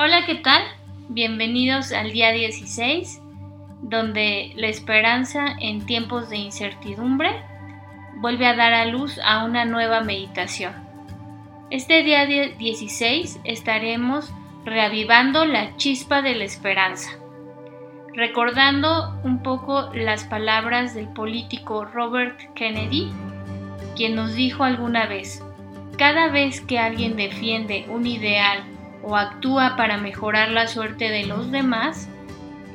Hola, ¿qué tal? Bienvenidos al día 16, donde la esperanza en tiempos de incertidumbre vuelve a dar a luz a una nueva meditación. Este día 16 estaremos reavivando la chispa de la esperanza, recordando un poco las palabras del político Robert Kennedy, quien nos dijo alguna vez, cada vez que alguien defiende un ideal o actúa para mejorar la suerte de los demás,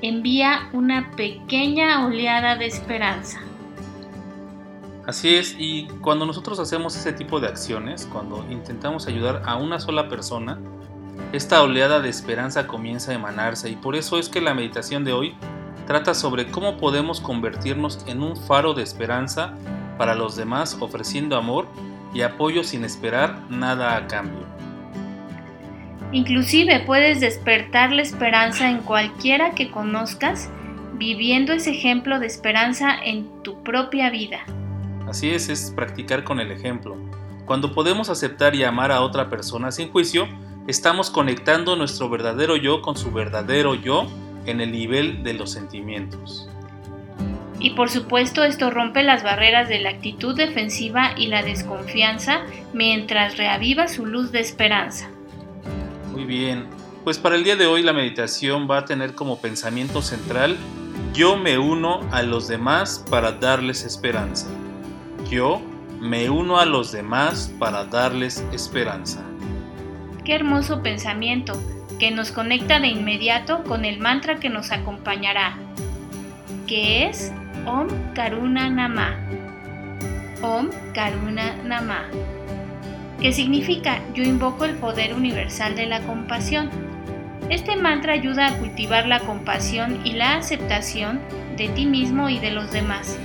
envía una pequeña oleada de esperanza. Así es, y cuando nosotros hacemos ese tipo de acciones, cuando intentamos ayudar a una sola persona, esta oleada de esperanza comienza a emanarse y por eso es que la meditación de hoy trata sobre cómo podemos convertirnos en un faro de esperanza para los demás ofreciendo amor y apoyo sin esperar nada a cambio. Inclusive puedes despertar la esperanza en cualquiera que conozcas viviendo ese ejemplo de esperanza en tu propia vida. Así es, es practicar con el ejemplo. Cuando podemos aceptar y amar a otra persona sin juicio, estamos conectando nuestro verdadero yo con su verdadero yo en el nivel de los sentimientos. Y por supuesto esto rompe las barreras de la actitud defensiva y la desconfianza mientras reaviva su luz de esperanza. Muy bien, pues para el día de hoy la meditación va a tener como pensamiento central yo me uno a los demás para darles esperanza. Yo me uno a los demás para darles esperanza. Qué hermoso pensamiento que nos conecta de inmediato con el mantra que nos acompañará, que es Om Karuna Nama. Om Karuna Nama. Que significa yo invoco el poder universal de la compasión. Este mantra ayuda a cultivar la compasión y la aceptación de ti mismo y de los demás.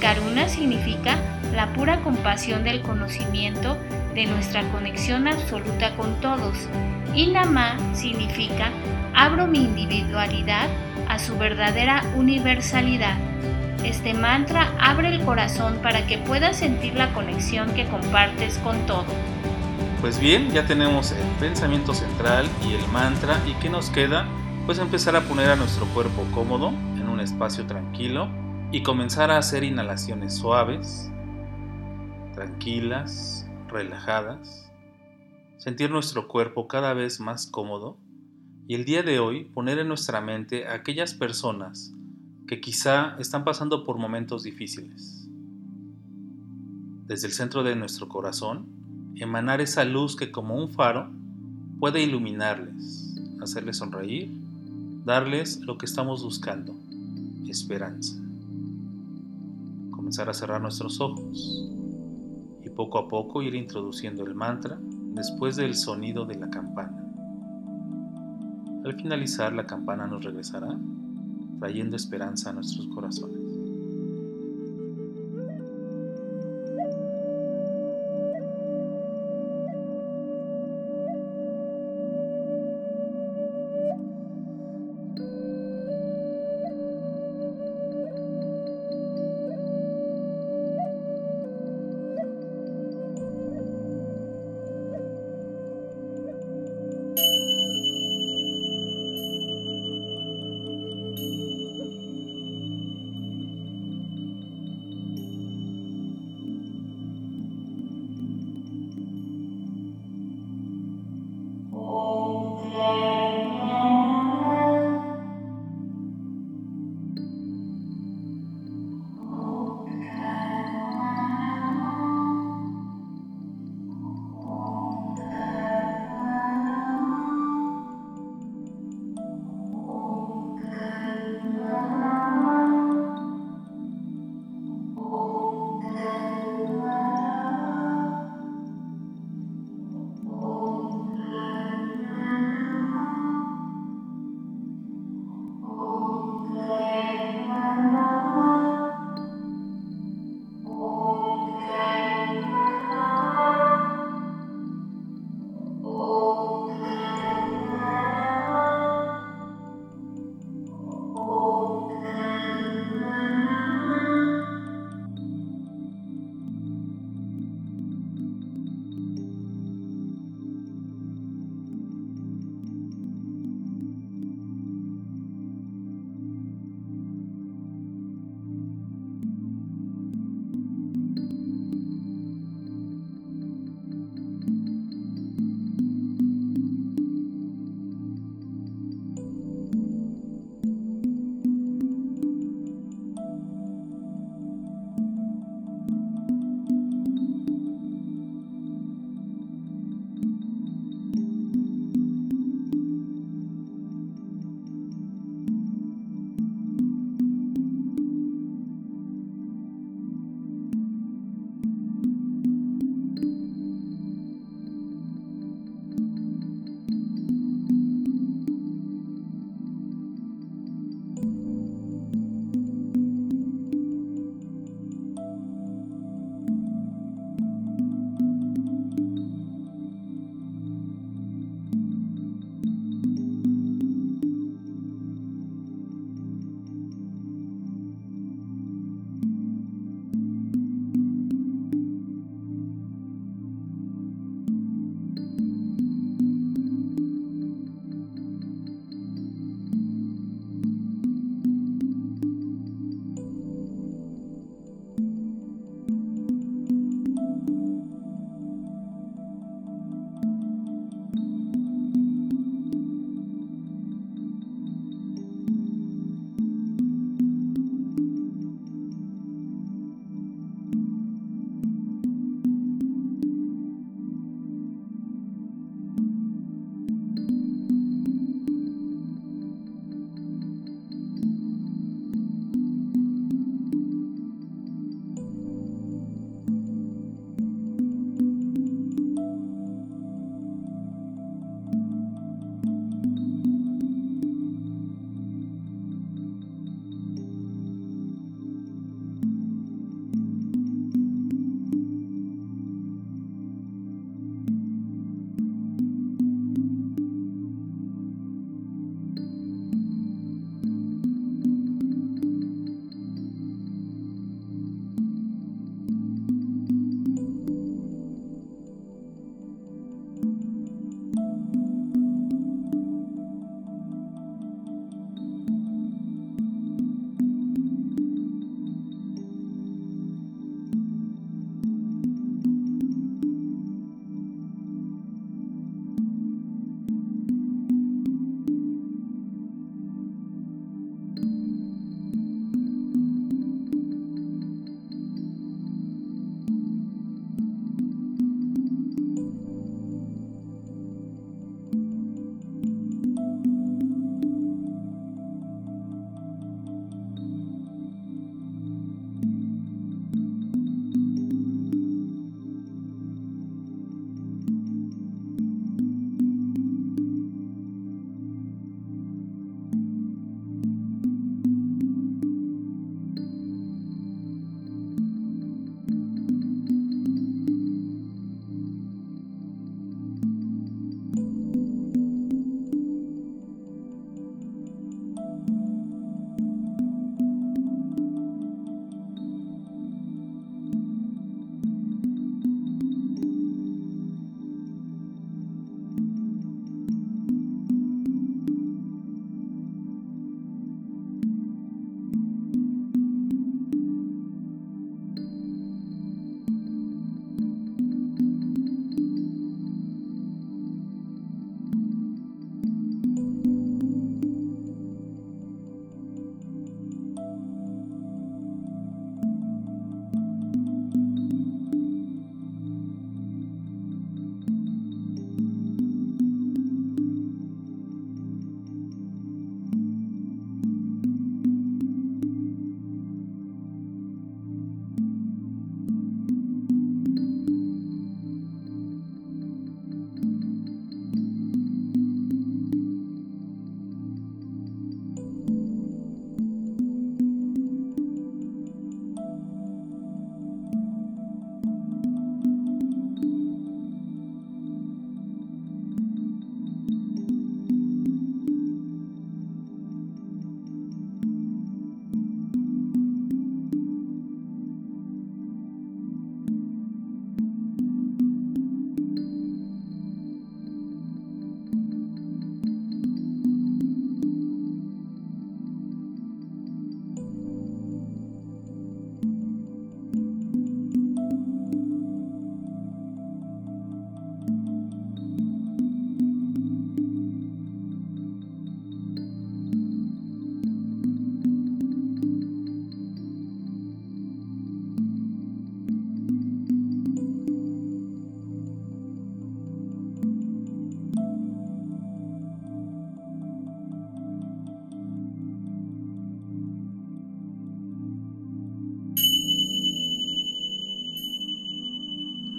Karuna significa la pura compasión del conocimiento de nuestra conexión absoluta con todos. Y Nama significa abro mi individualidad a su verdadera universalidad. Este mantra abre el corazón para que puedas sentir la conexión que compartes con todo. Pues bien, ya tenemos el pensamiento central y el mantra y ¿qué nos queda? Pues empezar a poner a nuestro cuerpo cómodo en un espacio tranquilo y comenzar a hacer inhalaciones suaves, tranquilas, relajadas, sentir nuestro cuerpo cada vez más cómodo y el día de hoy poner en nuestra mente a aquellas personas que quizá están pasando por momentos difíciles. Desde el centro de nuestro corazón, emanar esa luz que como un faro puede iluminarles, hacerles sonreír, darles lo que estamos buscando, esperanza comenzar a cerrar nuestros ojos y poco a poco ir introduciendo el mantra después del sonido de la campana. Al finalizar la campana nos regresará trayendo esperanza a nuestros corazones.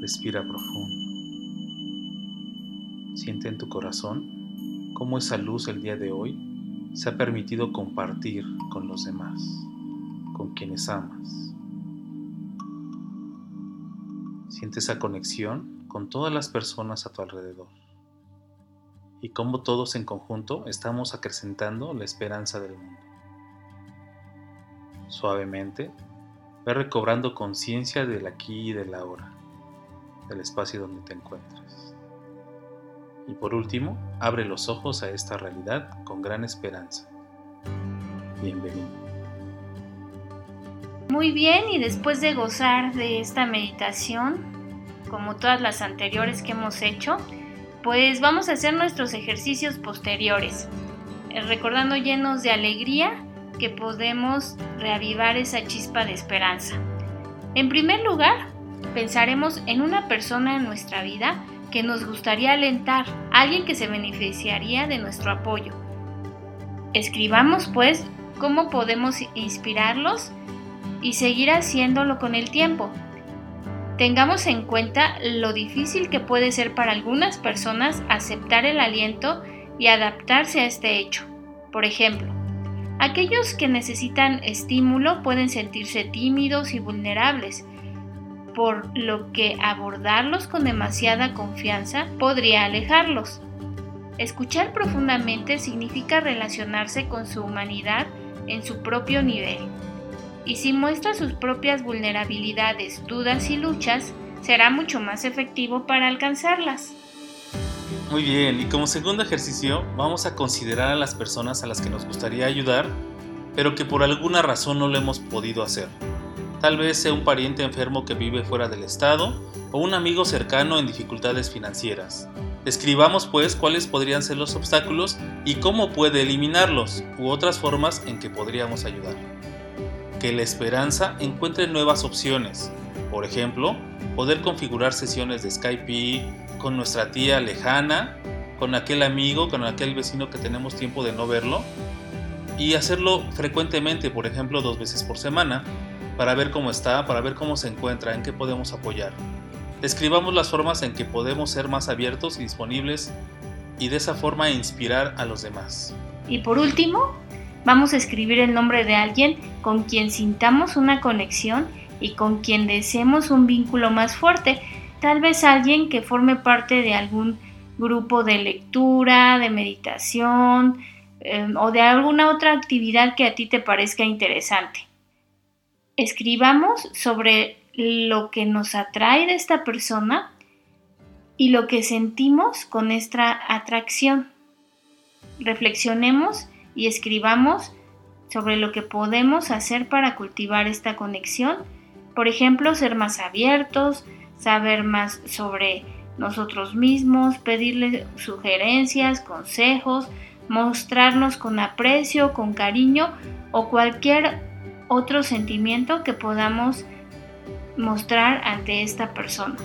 Respira profundo. Siente en tu corazón cómo esa luz el día de hoy se ha permitido compartir con los demás, con quienes amas. Siente esa conexión con todas las personas a tu alrededor y cómo todos en conjunto estamos acrecentando la esperanza del mundo. Suavemente, ve recobrando conciencia del aquí y del ahora del espacio donde te encuentras. Y por último, abre los ojos a esta realidad con gran esperanza. Bienvenido. Muy bien, y después de gozar de esta meditación, como todas las anteriores que hemos hecho, pues vamos a hacer nuestros ejercicios posteriores, eh, recordando llenos de alegría que podemos reavivar esa chispa de esperanza. En primer lugar, pensaremos en una persona en nuestra vida que nos gustaría alentar, alguien que se beneficiaría de nuestro apoyo. Escribamos pues cómo podemos inspirarlos y seguir haciéndolo con el tiempo. Tengamos en cuenta lo difícil que puede ser para algunas personas aceptar el aliento y adaptarse a este hecho. Por ejemplo, aquellos que necesitan estímulo pueden sentirse tímidos y vulnerables, por lo que abordarlos con demasiada confianza podría alejarlos. Escuchar profundamente significa relacionarse con su humanidad en su propio nivel. Y si muestra sus propias vulnerabilidades, dudas y luchas, será mucho más efectivo para alcanzarlas. Muy bien, y como segundo ejercicio vamos a considerar a las personas a las que nos gustaría ayudar, pero que por alguna razón no lo hemos podido hacer. Tal vez sea un pariente enfermo que vive fuera del estado o un amigo cercano en dificultades financieras. Escribamos pues cuáles podrían ser los obstáculos y cómo puede eliminarlos u otras formas en que podríamos ayudar. Que la esperanza encuentre nuevas opciones. Por ejemplo, poder configurar sesiones de Skype con nuestra tía lejana, con aquel amigo, con aquel vecino que tenemos tiempo de no verlo y hacerlo frecuentemente, por ejemplo, dos veces por semana para ver cómo está, para ver cómo se encuentra, en qué podemos apoyar. Describamos las formas en que podemos ser más abiertos y disponibles y de esa forma inspirar a los demás. Y por último, vamos a escribir el nombre de alguien con quien sintamos una conexión y con quien deseemos un vínculo más fuerte, tal vez alguien que forme parte de algún grupo de lectura, de meditación em, o de alguna otra actividad que a ti te parezca interesante. Escribamos sobre lo que nos atrae de esta persona y lo que sentimos con esta atracción. Reflexionemos y escribamos sobre lo que podemos hacer para cultivar esta conexión. Por ejemplo, ser más abiertos, saber más sobre nosotros mismos, pedirle sugerencias, consejos, mostrarnos con aprecio, con cariño o cualquier otro sentimiento que podamos mostrar ante esta persona.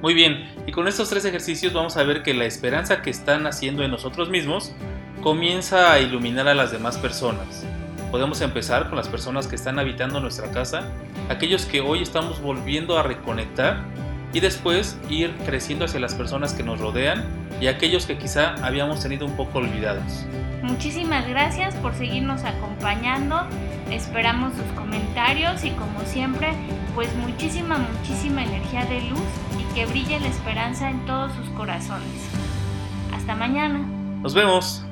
Muy bien, y con estos tres ejercicios vamos a ver que la esperanza que están haciendo en nosotros mismos comienza a iluminar a las demás personas. Podemos empezar con las personas que están habitando nuestra casa, aquellos que hoy estamos volviendo a reconectar y después ir creciendo hacia las personas que nos rodean y aquellos que quizá habíamos tenido un poco olvidados. Muchísimas gracias por seguirnos acompañando, esperamos sus comentarios y como siempre, pues muchísima, muchísima energía de luz y que brille la esperanza en todos sus corazones. Hasta mañana. Nos vemos.